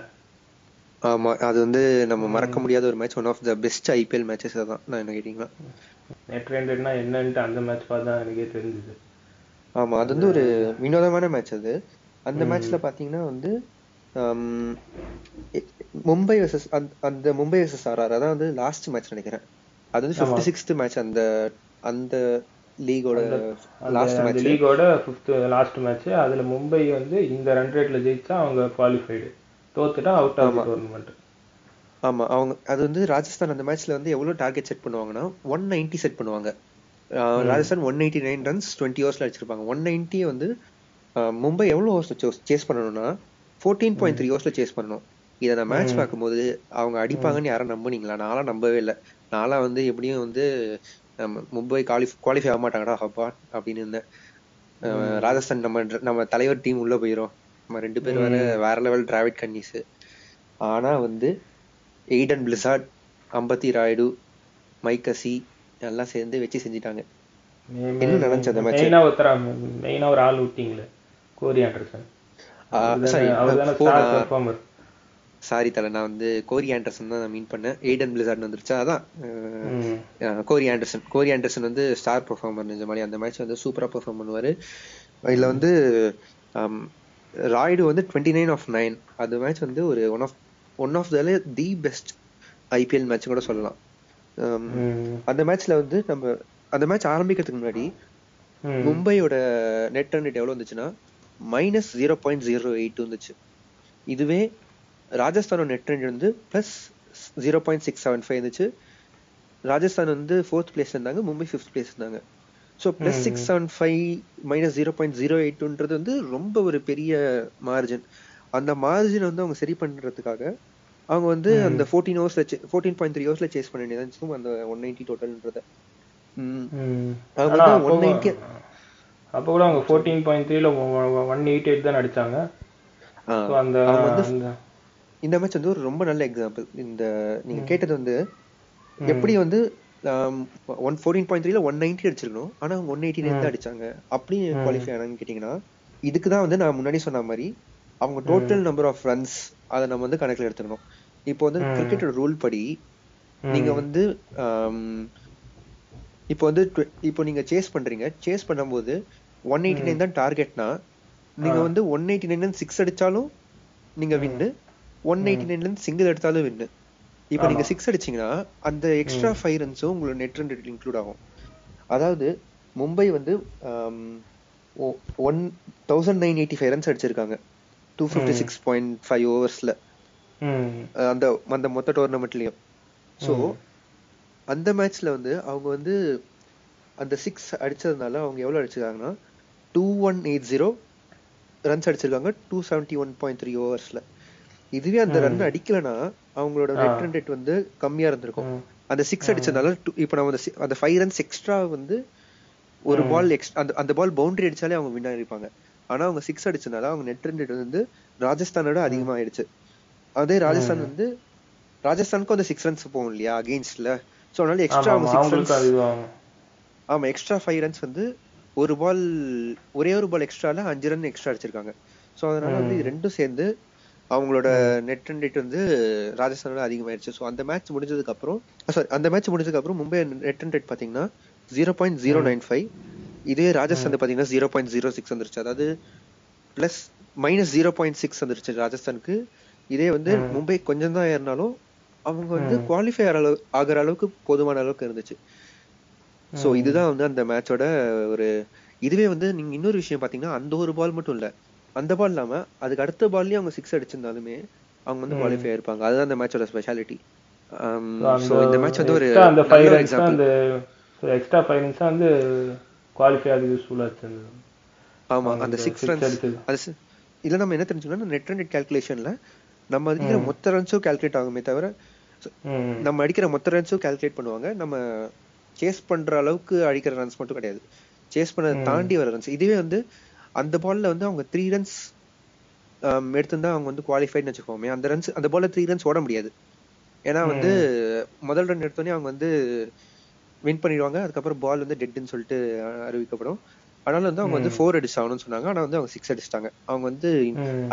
ஆமா அது வந்து நம்ம மறக்க முடியாத ஒரு match one of the best IPL matches தான் நான் என்ன கேட்டீங்கன்னா. நெட் ரெண்டட்னா என்னன்ட்டு அந்த மேட்ச் பார்த்து எனக்கே தெரிஞ்சுது. ஆமா அது வந்து ஒரு வினோதமான மேட்ச் அது. அந்த மேட்ச்ல பாத்தீங்கன்னா வந்து மும்பை வர்சஸ் அந்த மும்பை வர்சஸ் ஆர்ஆர் அதான் வந்து லாஸ்ட் மேட்ச் நினைக்கிறேன். அது வந்து ஃபிஃப்டி சிக்ஸ்த் மேட்ச் அந்த அந்த லீகோட லாஸ்ட் லீகோட ஃபிஃப்த் லாஸ்ட் மேட்ச் அதுல மும்பை வந்து இந்த ரன் ரேட்ல ஜெயிச்சா அவங்க குவாலிஃபைடு தோத்துட்டா அவுட் ஆஃப் டோர்னமெண்ட் ஆமா. அவங்க அது வந்து ராஜஸ்தான் அந்த மேட்ச்ல வந்து எவ்வளவு டார்கெட் செட் பண்ணுவாங்கன்னா ஒன் நைன்டி செட் பண்ணுவாங்க. Rajasthan one eighty nine runs twenty ஹவர்ஸ்ல அடிச்சிருப்பாங்க. ஒன் நைன்ட்டியை வந்து மும்பை எவ்வளவு ஹவர்ஸ் சேஸ் பண்ணணும்னா ஃபோர்டீன் பாயிண்ட் த்ரீ ஹவர்ஸ்ல சேஸ் பண்ணணும். இதை நான் மேட்ச் பார்க்கும்போது அவங்க அடிப்பாங்கன்னு யாரும் நம்புனீங்களா? நான்லாம் நம்பவே இல்லை. நான்லாம் வந்து எப்படியும் வந்து நம்ம மும்பை குவாலி குவாலிஃபை ஆக மாட்டாங்கடா அப்பா அப்படின்னு இருந்தேன். ராஜஸ்தான் நம்ம நம்ம தலைவர் டீம் உள்ள போயிரும். நம்ம ரெண்டு பேரும் வேற வேற லெவல் டிராவிட் கன்னிஸ். ஆனா வந்து எய்டன் பிளிசார்ட் அம்பத்தி ராயுடு மைக்கசி எல்லாம் சேர்ந்து வச்சு செஞ்சுட்டாங்க. என்ன நடந்துச்சு அந்த? மெயினா ஒருத்தர மெயினா ஒரு ஆள் விட்டீங்களே கோரி ஆண்டர்சன். சாரி அவர் தானே ஸ்டார் பெர்ஃபார்மர் சாரி தல நான் வந்து கோரி ஆண்டர்சன் தான் நான் மீன் பண்ணேன். எய்டன் பிளிசார்ட் வந்துருச்சா. அதான் கோரி ஆண்டர்சன் கோரி ஆண்டர்சன் வந்து ஸ்டார் பெர்ஃபார்மர் நிஜ மாதிரி அந்த மேட்ச் வந்து சூப்பரா பெர்ஃபார்ம் பண்ணுவாரு. இதுல வந்து ராய்டு வந்து டுவெண்ட்டி நைன் ஆஃப் நைன் அந்த மேட்ச் வந்து ஒரு one of one of the the best IPL match கூட சொல்லலாம். அந்த மேட்ச்ல வந்து நம்ம அந்த மேட்ச் ஆரம்பிக்கிறதுக்கு முன்னாடி மும்பையோட நெட் ரன் ரேட் எவ்வளவு வந்துச்சுன்னா minus zero point zero eight வந்துச்சு. இதுவே ராஜஸ்தானோட நெட் ரன் வந்து plus zero point six seven five இருந்துச்சு. ராஜஸ்தான் வந்து ஃபோர்த் பிளேஸ் இருந்தாங்க மும்பை ஃபிஃப்த் பிளேஸ் இருந்தாங்க. So plus six seven five minus zero point zero எயிட்ன்றது வந்து ரொம்ப ஒரு பெரிய மார்ஜின் அந்த மார்ஜின் வந்து அவங்க சரி பண்றதுக்காக அவங்க வந்து அந்த ஃபோர்டீன் ஹவர்ஸ்ல ஃபோர்டீன் பாயிண்ட் த்ரீ ஹவர்ஸ்ல சேஸ் பண்ண வேண்டியதான் அந்த ஒன் நைன்டி டோட்டல்ன்றத அவங்க ஆனா வந்து அப்போ 190 அப்போ கூட அவங்க ஃபோர்டீன் பாயிண்ட் த்ரீல ஒன் எயிட் எயிட் தான் வந்து அந்த இந்த மேட்ச் வந்து ஒரு ரொம்ப நல்ல எக்ஸாம்பிள் இந்த நீங்க கேட்டது வந்து எப்படி வந்து ஒன் ஃபோர்டீன் பாயிண்ட் த்ரீல ஒன் நைன்டி அடிச்சிருக்கணும். ஆனா அவங்க ஒன் எயிட்டி தான் அடிச்சாங்க. அப்படி குவாலிஃபை ஆனாங்கன்னு கேட்டீங்கன்னா இதுக்கு தான் வந்து நான் முன்னாடி சொன்ன மாதிரி அவங்க டோட்டல் நம்பர் ஆஃப் ரன்ஸ் அதை நம்ம வந்து கணக்குல எடுத்துக்கணும். இப்போ வந்து கிரிக்கெட்டோட ரூல் படி நீங்க வந்து இப்போ வந்து இப்போ நீங்க சேஸ் பண்றீங்க. சேஸ் பண்ணும்போது ஒன் எயிட்டி நைன் தான் டார்கெட்னா நீங்க வந்து ஒன் எயிட்டி நைன் சிக்ஸ் அடிச்சாலும் நீங்க வின்னு ஒன் எயிட்டி நைன்ல இருந்து சிங்கிள் எடுத்தாலும் வின்னு இப்போ நீங்க சிக்ஸ் அடிச்சீங்கன்னா அந்த எக்ஸ்ட்ரா ஃபைவ் ரன்ஸும் உங்களோட நெட் ரன் இன்க்ளூட் ஆகும். அதாவது மும்பை வந்து one thousand nine eighty five runs அடிச்சிருக்காங்க. Two fifty six point five ஓவர்ஸ்ல அந்த அந்த மொத்த டோர்னமெண்ட்லயும் ஸோ அந்த மேட்ச்ல வந்து அவங்க வந்து அந்த சிக்ஸ் அடிச்சதுனால அவங்க எவ்வளவு அடிச்சிருக்காங்கன்னா two one eight zero runs அடிச்சிருக்காங்க two seventy one point three ஓவர்ஸ்ல இதுவே அந்த ரன் அடிக்கலனா அவங்களோட நெட் ரன் ரேட் வந்து கம்மியா இருந்திருக்கும். அந்த சிக்ஸ் அடிச்சதுனால இப்போ நம்ம அந்த அந்த ஃபைவ் ரன்ஸ் எக்ஸ்ட்ரா வந்து ஒரு பால் எக்ஸ்ட்ரா அந்த அந்த பால் பவுண்டரி அடிச்சாலே அவங்க வின் ஆயிருப்பாங்க. ஆனா அவங்க சிக்ஸ் அடிச்சனால அவங்க நெட் ரன் ரேட் வந்து ராஜஸ்தானோட அதிகமாயிடுச்சு அதே ராஜஸ்தான் வந்து ராஜஸ்தானுக்கு வந்து சிக்ஸ் ரன்ஸ் போகும் இல்லையா அகெயின்ஸ்ட்ல ஸோ அதனால எக்ஸ்ட்ரா அவங்க சிக்ஸ் ரன்ஸ் ஆமா எக்ஸ்ட்ரா ஃபைவ் ரன்ஸ் வந்து ஒரு பால் ஒரே ஒரு பால் எக்ஸ்ட்ரால அஞ்சு ரன் எக்ஸ்ட்ரா அடிச்சிருக்காங்க. ஸோ அதனால வந்து ரெண்டும் சேர்ந்து அவங்களோட நெட் ரன் ரேட் வந்து ராஜஸ்தானோட அதிகமாயிருச்சு. ஸோ அந்த மேட்ச் முடிஞ்சதுக்கு அப்புறம் சாரி அந்த மேட்ச் முடிஞ்சதுக்கு அப்புறம் மும்பை நெட் ரன் ரேட் பாத்தீங்கன்னா zero point zero nine five இதே ராஜஸ்தான் பாத்தீங்கன்னா ஜீரோ பாயிண்ட் ஜீரோ சிக்ஸ் வந்துருச்சு. அதாவது plus minus zero point six வந்துருச்சு ராஜஸ்தானுக்கு. இதே வந்து மும்பை கொஞ்சம் தான் ஏறினாலும் அவங்க வந்து குவாலிஃபை அளவு ஆகிற அளவுக்கு போதுமான அளவுக்கு இருந்துச்சு. சோ இதுதான் வந்து அந்த மேட்சோட ஒரு இதுவே வந்து நீங்க இன்னொரு விஷயம் பாத்தீங்கன்னா அந்த ஒரு பால் மட்டும் இல்ல. அந்த பால் இல்லாம அதுக்கு அடுத்த பால்லயும் அவங்க சிக்ஸ் அடிச்சிருந்தாலுமே அவங்க வந்து குவாலிஃபை ஆயிருப்பாங்க. அதுதான் அந்த மேட்சோட ஸ்பெஷாலிட்டி சோ இந்த மேட்ச் வந்து ஒரு அந்த ஃபைவ் ரன்ஸ் அந்த எக்ஸ்ட்ரா ஃபைவ் ரன்ஸ் வந்து குவாலிஃபை அது யூஸ்ஃபுல்லா இருந்தது ஆமா அந்த சிக்ஸ் ரன்ஸ். அது இதுல நம்ம என்ன தெரிஞ்சுக்கணும் நெட் ரன் கால்குலேஷன்ல நம்ம அடிக்கிற மொத்த ரன்ஸும் கால்குலேட் ஆகுமே தவிர நம்ம அடிக்கிற மொத்த ரன்ஸும் கால்குலேட் பண்ணுவாங்க. நம்ம சேஸ் பண்ற அளவுக்கு அடிக்கிற ரன்ஸ் மட்டும் கிடையாது. சேஸ் பண்ண தாண்டி வர ரன்ஸ் இதுவே வந்து அந்த பால்ல வந்து அவங்க த்ரீ ரன்ஸ் எடுத்திருந்தா அவங்க வந்து குவாலிஃபைட்னு வச்சுக்கோமே. அந்த ரன்ஸ் அந்த பால்ல த்ரீ ரன்ஸ் ஓட முடியாது. ஏன்னா வந்து முதல் ரன் எடுத்தோடனே அவங்க வந்து வின் பண்ணிடுவாங்க. அதுக்கப்புறம் பால் வந்து டெட்னு சொல்லிட்டு அறிவிக்கப்படும். அதனால வந்து அவங்க வந்து ஃபோர் அடிச்சு ஆகணும்னு சொன்னாங்க. ஆனா வந்து அவங்க சிக்ஸ் அடிச்சிட்டாங்க. அவங்க வந்து.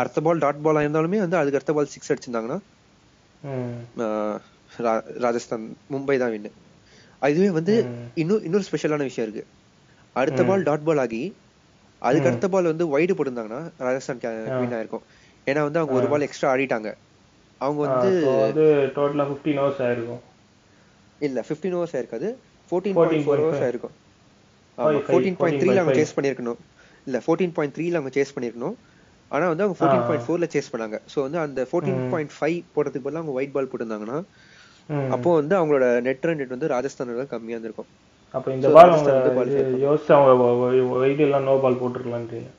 அடுத்த பால் டாட் பாலா இருந்தாலுமே வந்து அதுக்கு அடுத்த பால் சிக்ஸ் அடிச்சிருந்தாங்கன்னா ராஜஸ்தான் மும்பை தான் வின்னு இதுவே வந்து இன்னும் இன்னொரு ஸ்பெஷலான விஷயம் இருக்கு. அடுத்த பால் டாட் பால் ஆகி அதுக்கு அடுத்த பால் வந்து வைடு போட்டிருந்தாங்கன்னா ராஜஸ்தான் வின் ஆயிருக்கும். ஏன்னா வந்து அவங்க ஒரு பால் எக்ஸ்ட்ரா ஆடிட்டாங்க. அவங்க வந்து ஸோ டோட்டலாக ஃபிஃப்டீன் ஹவர்ஸ் ஆயிருக்கும். இல்ல 15 ஓவர்ஸ் ஆயிருக்காது. ஃபோர்டீன் 14.5 பாயிண்ட் ஃபோர் ஹவர்ஸ் ஆயிருக்கும். ஃபோர்டீன் பாயிண்ட் த்ரீல அவங்க 14.5. சேஸ் பண்ணிருக்கணும் இல்ல ஃபோர்டீன் பாயிண்ட் த்ரீல அவங்க சேஸ் பண்ணிருக்கணும் ஆனா வந்து அவங்க ஃபோர்டீன் பாயிண்ட் ஃபோர்ல சேஸ் பண்ணாங்க. சோ வந்து அந்த ஃபோர்டீன் பாயிண்ட் ஃபைவ் போடுறதுக்கு பதிலா அவங்க ஒயிட் பால் போட்டிருந்தாங்கன்னா அப்போ வந்து அவங்களோட நெட் ரன் ரேட் வந்து ராஜஸ்தானோட கம்மியா இருந்திருக்கும். அப்போ இந்த பால் யோசிச்சு அவங்க வெயிட் எல்லாம் நோ பால் போட்டுருக்கலான்றீங்க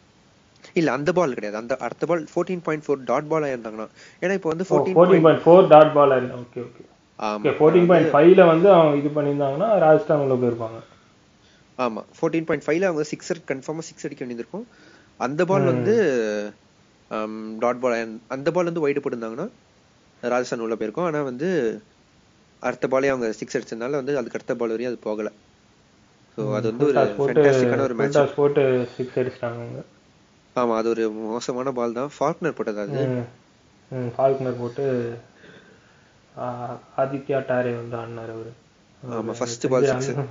இல்ல அந்த பால் கிடையாது. அந்த அடுத்த ball fourteen point four dot Bala இருந்தாங்கன்னா ஏன்னா இப்போ வந்து fourteen point four dot ball okay okay ஆமா ஓகே ஃபோர்டீன் பாயிண்ட் ஃபைவ்ல வந்து அவங்க இது பண்ணியிருந்தாங்கன்னா ராஜஸ்தான் உள்ள போயிருப்பாங்க. ஆமா ஃபோர்டீன் பாயிண்ட் ஃபைவ்ல அவங்க சிக்ஸர் கன்ஃபார்மா சிக்ஸ் அடிக்க வேண்டியிருக்கும் அந்த பால் வந்து டாட் பால் அந்த பால் வந்து வைடு போட்டிருந்தாங்கன்னா ராஜஸ்தான் உள்ள போயிருக்கும். ஆனா வந்து அடுத்த பாலே அவங்க சிக்ஸ் அடிச்சதுனால வந்து அதுக்கு அடுத்த பால் வரையும் அது போகல. ஸோ அது வந்து ஒரு ஃபென்டாஸ்டிக்கான ஒரு மேட்ச் போட்டு சிக்ஸ் அடிச்சிட்டாங்க ஆமா அது ஒரு மோசமான பால் தான். ஃபார்க்னர் போட்டது அது? ஃபால்க்னர் போட்டு ஆதித்யா டாரே வந்து ஆடினார் அவரு. ஆமா ஃபர்ஸ்ட் பால் சிக்ஸ் வந்து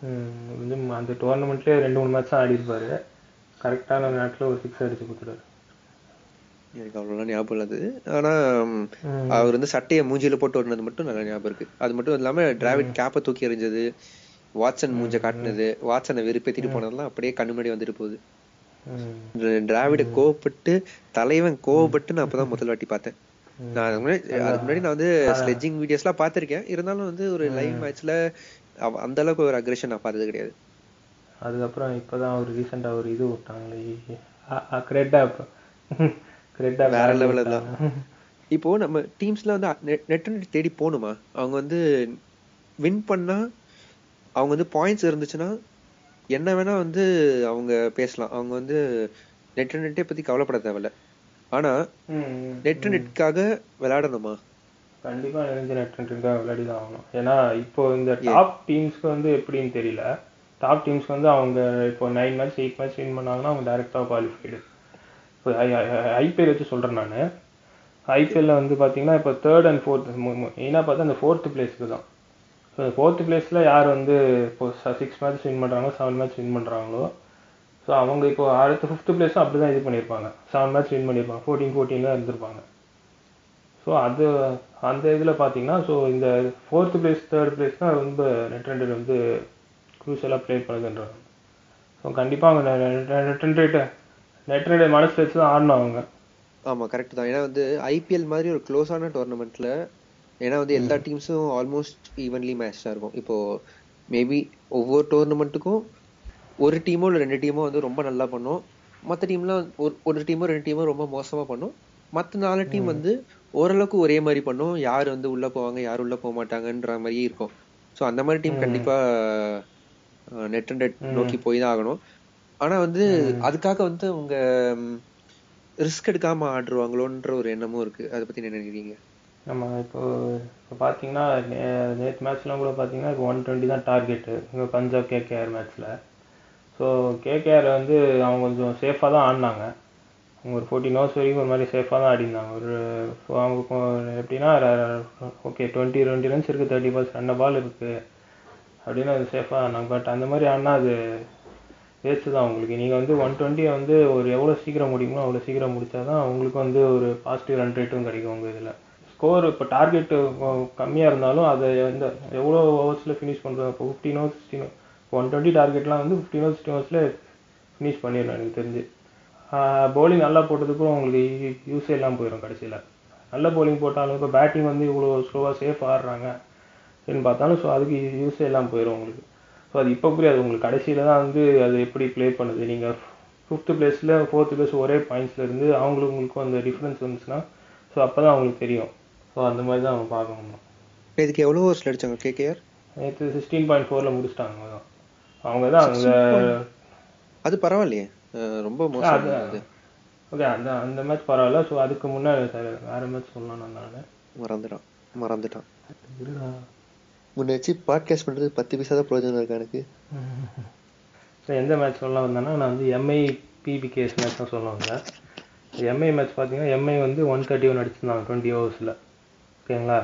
அந்த டோர்னமெண்ட்லயே ரெண்டு மூணு மேட்ச் தான் ஆடி இருப்பாரு கரெக்டான நேரத்துல ஒரு சிக்ஸ் அடிச்சு கொடுத்துட்டாரு. எனக்கு அவ்வளோலாம் ஞாபகம் இல்லாது ஆனா ம், அவர் வந்து சட்டையை மூஞ்சில போட்டு ஓடுனது மட்டும் நல்லா ஞாபகம் இருக்கு. அது மட்டும் இல்லாம டிராவிட் கேப்பை தூக்கி எறிஞ்சது. வாட்சன் மூஞ்ச காட்டினது வாட்சனை வெறுப்பேத்திட்டு போனதெல்லாம் அப்படியே கண்ணு முன்னாடி வந்துட்டு போகுது. டிராவிட கோவப்பட்டு தலைவன் கோவப்பட்டு நான் அப்பதான் முதல் வாட்டி பார்த்தேன். நான் அதுக்கு முன்னாடி அதுக்கு முன்னாடி நான் வந்து ஸ்லெட்ஜிங் வீடியோஸ்லாம் பார்த்திருக்கேன். இருந்தாலும் வந்து ஒரு லைவ் மேட்ச்ல அந்த அளவுக்கு ஒரு அக்ரெஷன் நான் பார்த்தது கிடையாது. அதுக்கப்புறம் இப்பதான் ஒரு ரீசெண்டா ஒரு இது விட்டாங்களே. கிரெட்டா கிரெட்டா வேற லெவல்ல தான். இப்போ நம்ம டீம்ஸ்ல வந்து நெட் நெட் தேடி போகணுமா? அவங்க வந்து வின் பண்ணா அவங்க வந்து பாயிண்ட்ஸ் இருந்துச்சுன்னா என்ன வேணா வந்து அவங்க பேசலாம். அவங்க வந்து நெட் நெட்டை பத்தி கவலைப்பட தேவையில்ல. ஆனா நெட் நெட்காக விளையாடணுமா? கண்டிப்பா நினைஞ்ச நெட்ருக்காக விளையாடி தான் ஆகணும். ஏன்னா இப்போ இந்த டாப் டீம்ஸ்க்கு வந்து எப்படின்னு தெரியல. டாப் டீம்ஸ்க்கு வந்து அவங்க இப்போ nine match eight match win பண்ணாங்கன்னா அவங்க டேரக்டா குவாலிஃபைடு இப்போ ஐபிஎல் வச்சு சொல்றேன் நான். ஐபிஎல்ல வந்து பாத்தீங்கன்னா இப்போ தேர்ட் அண்ட் ஃபோர்த் மெயினாக பார்த்தா அந்த ஃபோர்த் பிளேஸ்க்கு தான். ஸோ ஃபோர்த்து பிளேஸில் யார் வந்து இப்போ சிக்ஸ் மேட்ச் வின் பண்ணுறாங்களோ செவன் மேட்ச் வின் பண்ணுறாங்களோ ஸோ அவங்க இப்போ அடுத்த ஃபிஃப்த்து பிளேஸும் அப்படி தான் இது பண்ணியிருப்பாங்க. செவன் மேட்ச் வின் பண்ணியிருப்பாங்க. ஃபோர்டீன் ஃபோர்டீனில் இருந்திருப்பாங்க. ஸோ அது அந்த இதில் பார்த்தீங்கன்னா ஸோ இந்த ஃபோர்த்து பிளேஸ் தேர்ட் பிளேஸ் தான் ரொம்ப நெட் ரன் வந்து க்ரூஷலாக ப்ளே பண்ணுதுன்றாங்க. ஸோ கண்டிப்பாக அவங்க நெட் ரன் நெட் ரன் மனசு வச்சு தான் ஆடணும் அவங்க. ஆமாம் கரெக்ட் தான். ஏன்னா வந்து ஐபிஎல் மாதிரி ஒரு க்ளோஸான டோர்னமெண்ட்டில் ஏன்னா வந்து எல்லா டீம்ஸும் ஆல்மோஸ்ட் ஈவன்லி மேட்ச்டா இருக்கும். இப்போ மேபி ஒவ்வொரு டோர்னமெண்ட்டுக்கும் ஒரு டீமோ இல்லை ரெண்டு டீமோ வந்து ரொம்ப நல்லா பண்ணும். மற்ற டீம்லாம் ஒரு ஒரு டீமோ ரெண்டு டீமோ ரொம்ப மோசமா பண்ணும். மற்ற நாலு டீம் வந்து ஓரளவுக்கு ஒரே மாதிரி பண்ணும். யார் வந்து உள்ள போவாங்க யார் உள்ள போக மாட்டாங்கன்ற மாதிரியே இருக்கும். ஸோ அந்த மாதிரி டீம் கண்டிப்பா நெட் அண்ட் நெட் நோக்கி போய் தான் ஆகணும். ஆனா வந்து அதுக்காக வந்து உங்க ரிஸ்க் எடுக்காம ஆடுவாங்களோன்ற ஒரு எண்ணமும் இருக்கு. அதை பத்தி என்ன நினைக்கிறீங்க? நம்ம இப்போ இப்போ பார்த்தீங்கன்னா நே- நேற்று மேட்ச்லாம் கூட பார்த்தீங்கன்னா இப்போ ஒன் டுவெண்ட்டி தான் டார்கெட்டு இங்கே பஞ்சாப் கேகேஆர் மேட்ச்சில் ஸோ கேகேஆர் வந்து அவங்க கொஞ்சம் சேஃபாக தான் ஆடினாங்க. அவங்க ஒரு ஃபோர்ட்டின் ஹவர்ஸ் வரைக்கும் ஒரு மாதிரி சேஃபாக தான் ஆடினாங்க. ஒரு அவங்க எப்படின்னா ஓகே டுவெண்ட்டி டுவெண்ட்டி ரன்ஸ் இருக்குது தேர்ட்டி பால்ஸ் ரெண்டு பால் இருக்குது அப்படின்னு அது சேஃபாக ஆடினாங்க. பட் அந்த மாதிரி ஆடினா அது வேஸ்ட்டு தான் உங்களுக்கு நீங்கள் வந்து ஒன் டுவெண்ட்டியை வந்து ஒரு எவ்வளோ சீக்கிரம் முடியுமோ அவ்வளோ சீக்கிரம் முடிச்சா தான் உங்களுக்கு வந்து ஒரு பாசிட்டிவ் ரன் ரேட்டும் கிடைக்கும் உங்கள் இதில். ஸ்கோர் இப்போ டார்கெட் கம்மியாக இருந்தாலும் அதை எந்த எவ்வளோ ஓவர்ஸில் ஃபினிஷ் பண்ணுறோம் இப்போ ஃபிஃப்டீனோ சிக்ஸ்டீனோ ஒன் டுவெண்ட்டி டார்கெட்லாம் வந்து ஃபிஃப்டீனோ ஓவர்ஸ் சிக்ஸ்டீன் ஓவர்ஸில் ஃபினிஷ் பண்ணிடலாம் எனக்கு தெரிஞ்சு. பவுலிங் நல்லா போட்டதுக்கும் உங்களுக்கு யூஸே இல்லாமல் போயிடும் கடைசியில். நல்ல பவுலிங் போட்டாலும் இப்போ பேட்டிங் வந்து இவ்வளோ ஸ்லோவாக சேஃப் ஆடுறாங்க அப்படின்னு பார்த்தாலும் ஸோ அதுக்கு யூஸே இல்லாமல் போயிடும் உங்களுக்கு. ஸோ அது இப்போ புரியாது. உங்களுக்கு கடைசியில் தான் வந்து அது எப்படி ப்ளே பண்ணுது. நீங்கள் ஃபிஃப்த்து பிளேஸில் ஃபோர்த்து பிளேஸ் ஒரே பாயிண்ட்ஸில் இருந்து அவங்களுக்கு உங்களுக்கும் அந்த டிஃப்ரென்ஸ் வந்துச்சுன்னா ஸோ அப்போ தான் அவங்களுக்கு தெரியும். ஸோ அந்த மாதிரி தான் அவங்க பார்க்கணும் இதுக்கு எவ்வளவு ஓவர்ஸ்ல அடிச்சாங்க கேகேஆர் நேற்று சிக்ஸ்டீன் பாயிண்ட் ஃபோரில் முடிச்சிட்டாங்க அவங்க தான் அவங்க தான் அங்கே அது பரவாயில்லையே. ரொம்ப மோசம் ஓகே அந்த அந்த மேட்ச் பரவாயில்ல. ஸோ அதுக்கு முன்னாடி சார் வேறு மேட்ச் சொல்லலாம் நான் மறந்துட்டான் மறந்துட்டான். முன்ன வச்சு பாட்காஸ்ட் பண்றது பத்து பைசா தான் பிரயோஜனம் இருக்கு எனக்கு? ஸோ எந்த மேட்ச் சொல்ல வந்தேன்னா நான் வந்து எம்ஐ பிபிகேஎஸ் மேட்ச் தான் சொல்ல வந்தேன். எம்ஐ மேட்ச் பார்த்தீங்கன்னா எம்ஐ வந்து ஒன் தேர்ட்டி ஒன் அடிச்சிருந்தாங்க டுவெண்ட்டி ஓவர்ஸில் ஓகேங்களா?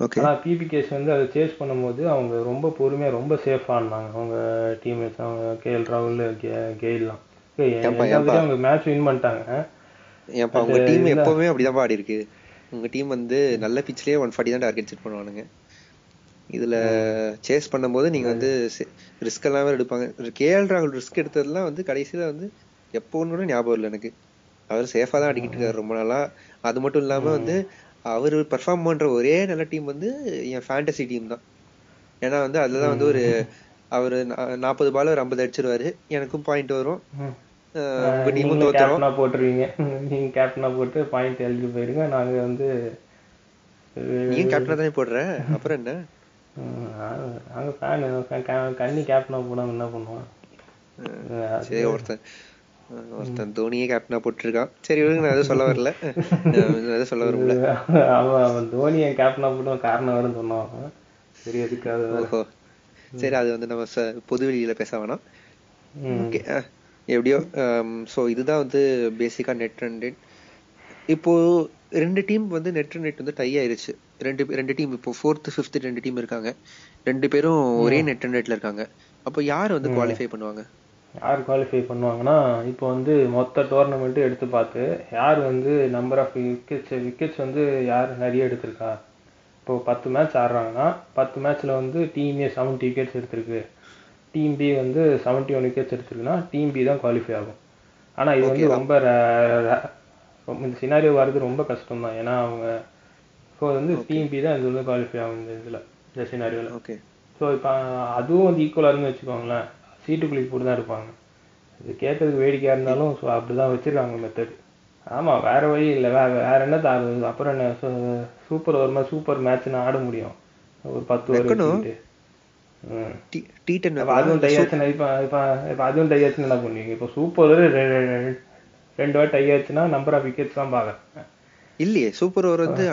ஓகே. ஆனால் பிபிகேஸ் வந்து அதை சேஸ் பண்ணும்போது அவங்க ரொம்ப பொறுமையாக ரொம்ப சேஃபாக ஆடினாங்க அவங்க டீம்மேட்ஸ் அவங்க கேஎல் ராகுல் கெயில்லாம்? அவங்க மேட்ச் வின் பண்ணிட்டாங்க. ஏன்ப்பா உங்க டீம் எப்பவுமே அப்படிதான் ஆடி இருக்கு. உங்க டீம் வந்து நல்ல பிச்லயே ஒன் ஃபார்ட்டி தான் டார்கெட் செட் பண்ணுவானுங்க. இதுல சேஸ் பண்ணும்போது நீங்க வந்து ரிஸ்க் எல்லாம் எடுப்பாங்க. கேஎல் ராகுல் ரிஸ்க் எடுத்ததெல்லாம் வந்து கடைசியில வந்து எப்போன்னு கூட ஞாபகம் இல்லை எனக்கு. அவர் சேஃபா தான் அடிக்கிட்டு இருக்காரு ரொம்ப நாளா. அது மட்டும் இல்லாம வந்து அவர் பெர்ஃபார்ம் பண்ற ஒரே நல்ல டீம் வந்து என் ஃபேண்டசி டீம் தான். ஏன்னா வந்து அதுலதான் வந்து ஒரு அவரு நாற்பது பால் ஒரு ஐம்பது அடிச்சிருவாரு. எனக்கும் பாயிண்ட் வரும். உங்க டீமும் நீங்க தோத்துரும் போட்டுருவீங்க. நீங்க கேப்டனா போட்டு பாயிண்ட் எழுதி போயிருங்க. நாங்க வந்து நீயும் கேப்டனா தானே போடுற? அப்புறம் என்ன? நாங்க- நாங்க ஃபேன் கண்ணி கேப்டனா போடாம என்ன பண்ணுவோம்? சரி ஒருத்தன். ஒருத்தன் தோனியே கேப்டனா போட்டிருக்கான். சரி விடுங்க நான் எதுவும் சொல்ல வரல. எதுவும் சொல்ல வரல அவன் அவன் தோனியை கேப்டனா போட்டு காரணம் வரும்னு சொன்னான். சரி எதுக்கு அது? வேற. ஓஹோ. சரி அது வந்து நம்ம பொது வெளியில பேச வேணாம். எப்படியோ ஸோ இதுதான் வந்து பேசிக்கா நெட் ரேட் இப்போ ரெண்டு டீம் வந்து நெட் ரன் ரேட் வந்து டை ஆயிருச்சு. ரெண்டு ரெண்டு டீம் இப்போ ஃபோர்த் ஃபிஃப்த் ரெண்டு டீம் இருக்காங்க. ரெண்டு பேரும் ஒரே நெட் ரன் ரேட்ல இருக்காங்க. அப்போ யார் வந்து குவாலிஃபை பண்ணுவாங்க? யார் குவாலிஃபை பண்ணுவாங்கன்னா இப்போ வந்து மொத்த டோர்னமெண்ட் எடுத்து பார்த்து யார் வந்து நம்பர் ஆஃப் விக்கெட்ஸ் விக்கெட்ஸ் வந்து யார் நிறைய எடுத்திருக்கா? இப்போ பத்து மேட்ச் ஆடுறாங்கன்னா பத்து மேட்ச்ல வந்து டீம் ஏ செவன்ட்டி விக்கெட்ஸ் எடுத்திருக்கு. டீம் பி வந்து செவன்ட்டி ஒன் விக்கெட்ஸ் எடுத்திருக்குன்னா டீம் பி தான் குவாலிஃபை ஆகும். ஆனா இது வந்து ரொம்ப இந்த சினாரியோ வர்றது ரொம்ப கஷ்டம் தான் ஏன்னா அவங்க ஸோ வந்து டீம் பி தான் இது வந்து குவாலிஃபை ஆகும் இந்த இதுல இந்த சினாரியோவில் ஓகே ஸோ இப்போ அதுவும் வந்து ஈக்குவலாக இருந்து வச்சுக்கோங்களேன். சீட்டு குளிக்கு போட்டு தான் இருப்பாங்க. இது கேட்கறதுக்கு வேடிக்கையாக இருந்தாலும் ஸோ அப்படி தான் வச்சுருக்காங்க மெத்தட் ஆமாம் வேற வழி இல்லை. வேற வேற என்ன தாரு? அப்புறம் என்ன? சூப்பர் ஒரு மாதிரி சூப்பர் மேட்ச்னு ஆட முடியும். ஒரு பத்து ஓவர் வைக்கணும். வச்சுக்கிட்டு ம். டி டென் அப்ப அதுவும் டை ஆச்சுன்னா இப்போ இப்போ அதுவும் டை ஆச்சுன்னா என்ன பண்ணுவீங்க? இப்போ சூப்பர் ரெண்டு வாட்டி டை ஆச்சுன்னா நம்பர் ஆஃப் விக்கெட்ஸ் தான் பார்க்குறேன். இல்லையே சூப்பர் ஓவர் வந்து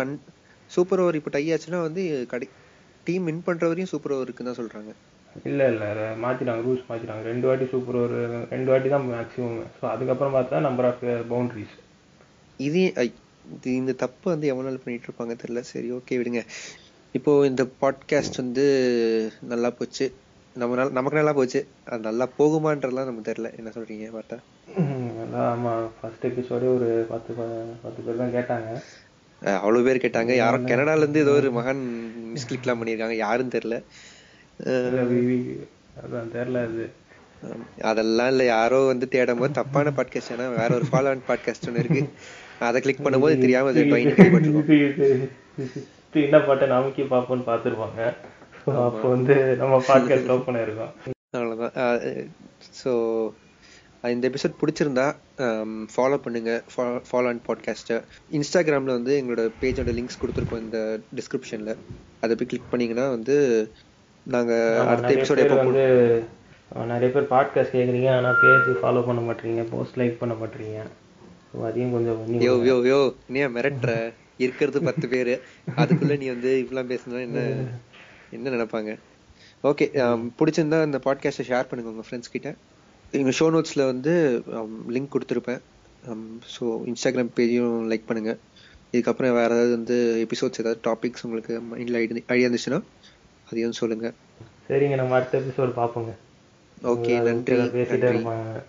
சூப்பர் ஓவர் இப்போ டை ஆச்சுன்னா வந்து கடை டீம் வின் பண்ற வரையும் சூப்பர் ஓவர் இருக்குன்னு தான் சொல்றாங்க. இல்லை இல்லை மாற்றிட்டாங்க ரூல்ஸ் மாற்றிட்டாங்க ரெண்டு வாட்டி சூப்பர் ஒரு ரெண்டு வாட்டி தான் மேக்ஸிமம் ஸோ அதுக்கப்புறம் பார்த்தா நம்பர் ஆஃப் பவுண்டரிஸ் இது இந்த தப்பு வந்து எவ்வளவு நாள் பண்ணிட்டு இருப்பாங்க தெரியல. சரி ஓகே விடுங்க. இப்போ இந்த பாட்காஸ்ட் வந்து நல்லா போச்சு. நம்ம நமக்கு நல்லா போச்சு. அது நல்லா போகுமான்றதுலாம் நமக்கு தெரியல. என்ன சொல்றீங்க பார்த்தா? ஆமாம் ஃபர்ஸ்ட் எபிசோடே ஒரு பத்து பத்து பேர் தான் கேட்டாங்க. அஹ் அவ்வளவு பேர் கேட்டாங்க. யாரும் கனடால இருந்து ஏதோ ஒரு மகன் மிஸ்கிளிக்லாம் பண்ணியிருக்காங்க. யாருன்னு தெரியல. அதான் தெரில அது. அதெல்லாம் இல்ல யாரோ வந்து தேடும் போது தப்பான பாட்காஸ்ட் ஏன்னா வேற ஒரு ஃபாலோ ஆன் பாட்காஸ்ட் ஒன்று இருக்கு. அதை கிளிக் பண்ணும்போது தெரியாம என்ன பாட்டை நமக்கே பார்ப்போம்னு பார்த்துருப்பாங்க அப்போ வந்து நம்ம பாட்காஸ்ட் ஓப்பன் ஆயிருக்கோம். அவ்வளவுதான். ஸோ இந்த எபிசோட் பிடிச்சிருந்தா ஃபாலோ பண்ணுங்க. ஃபாலோ அண்ட் பாட்காஸ்ட்டை இன்ஸ்டாகிராமில் வந்து எங்களோட பேஜோட லிங்க்ஸ் கொடுத்துருக்கோம் இந்த டிஸ்கிரிப்ஷனில் அதை போய் கிளிக் பண்ணீங்கன்னா வந்து நாங்கள் அடுத்த எபிசோட் எப்போ வந்து நிறைய பேர் பாட்காஸ்ட் கேட்குறீங்க ஆனால் பேஜ் ஃபாலோ பண்ண மாட்டீங்க போஸ்ட் லைக் பண்ண மாட்டீங்க. அதையும் கொஞ்சம் யோ யோ யோ நீ மிரட்டுற? இருக்கிறது பத்து பேரு. அதுக்குள்ள நீ வந்து இப்படிலாம் பேசுனா என்ன என்ன நினைப்பாங்க? ஓகே பிடிச்சிருந்தா இந்த பாட்காஸ்ட்டை ஷேர் பண்ணுங்க உங்க ஃப்ரெண்ட்ஸ் கிட்ட. எங்கள் ஷோ நோட்ஸில் வந்து லிங்க் கொடுத்துருப்பேன். ஸோ இன்ஸ்டாகிராம் பேஜையும் லைக் பண்ணுங்க. இதுக்கப்புறம் வேற ஏதாவது வந்து எபிசோட்ஸ் ஏதாவது டாபிக்ஸ் உங்களுக்கு மைண்டில் ஐடியா இருந்துச்சுன்னா அதையும் சொல்லுங்க. சரிங்க நம்ம அடுத்த எபிசோடு பார்ப்போங்க. ஓகே நன்றி. பேசிட்டே இருப்பாங்க.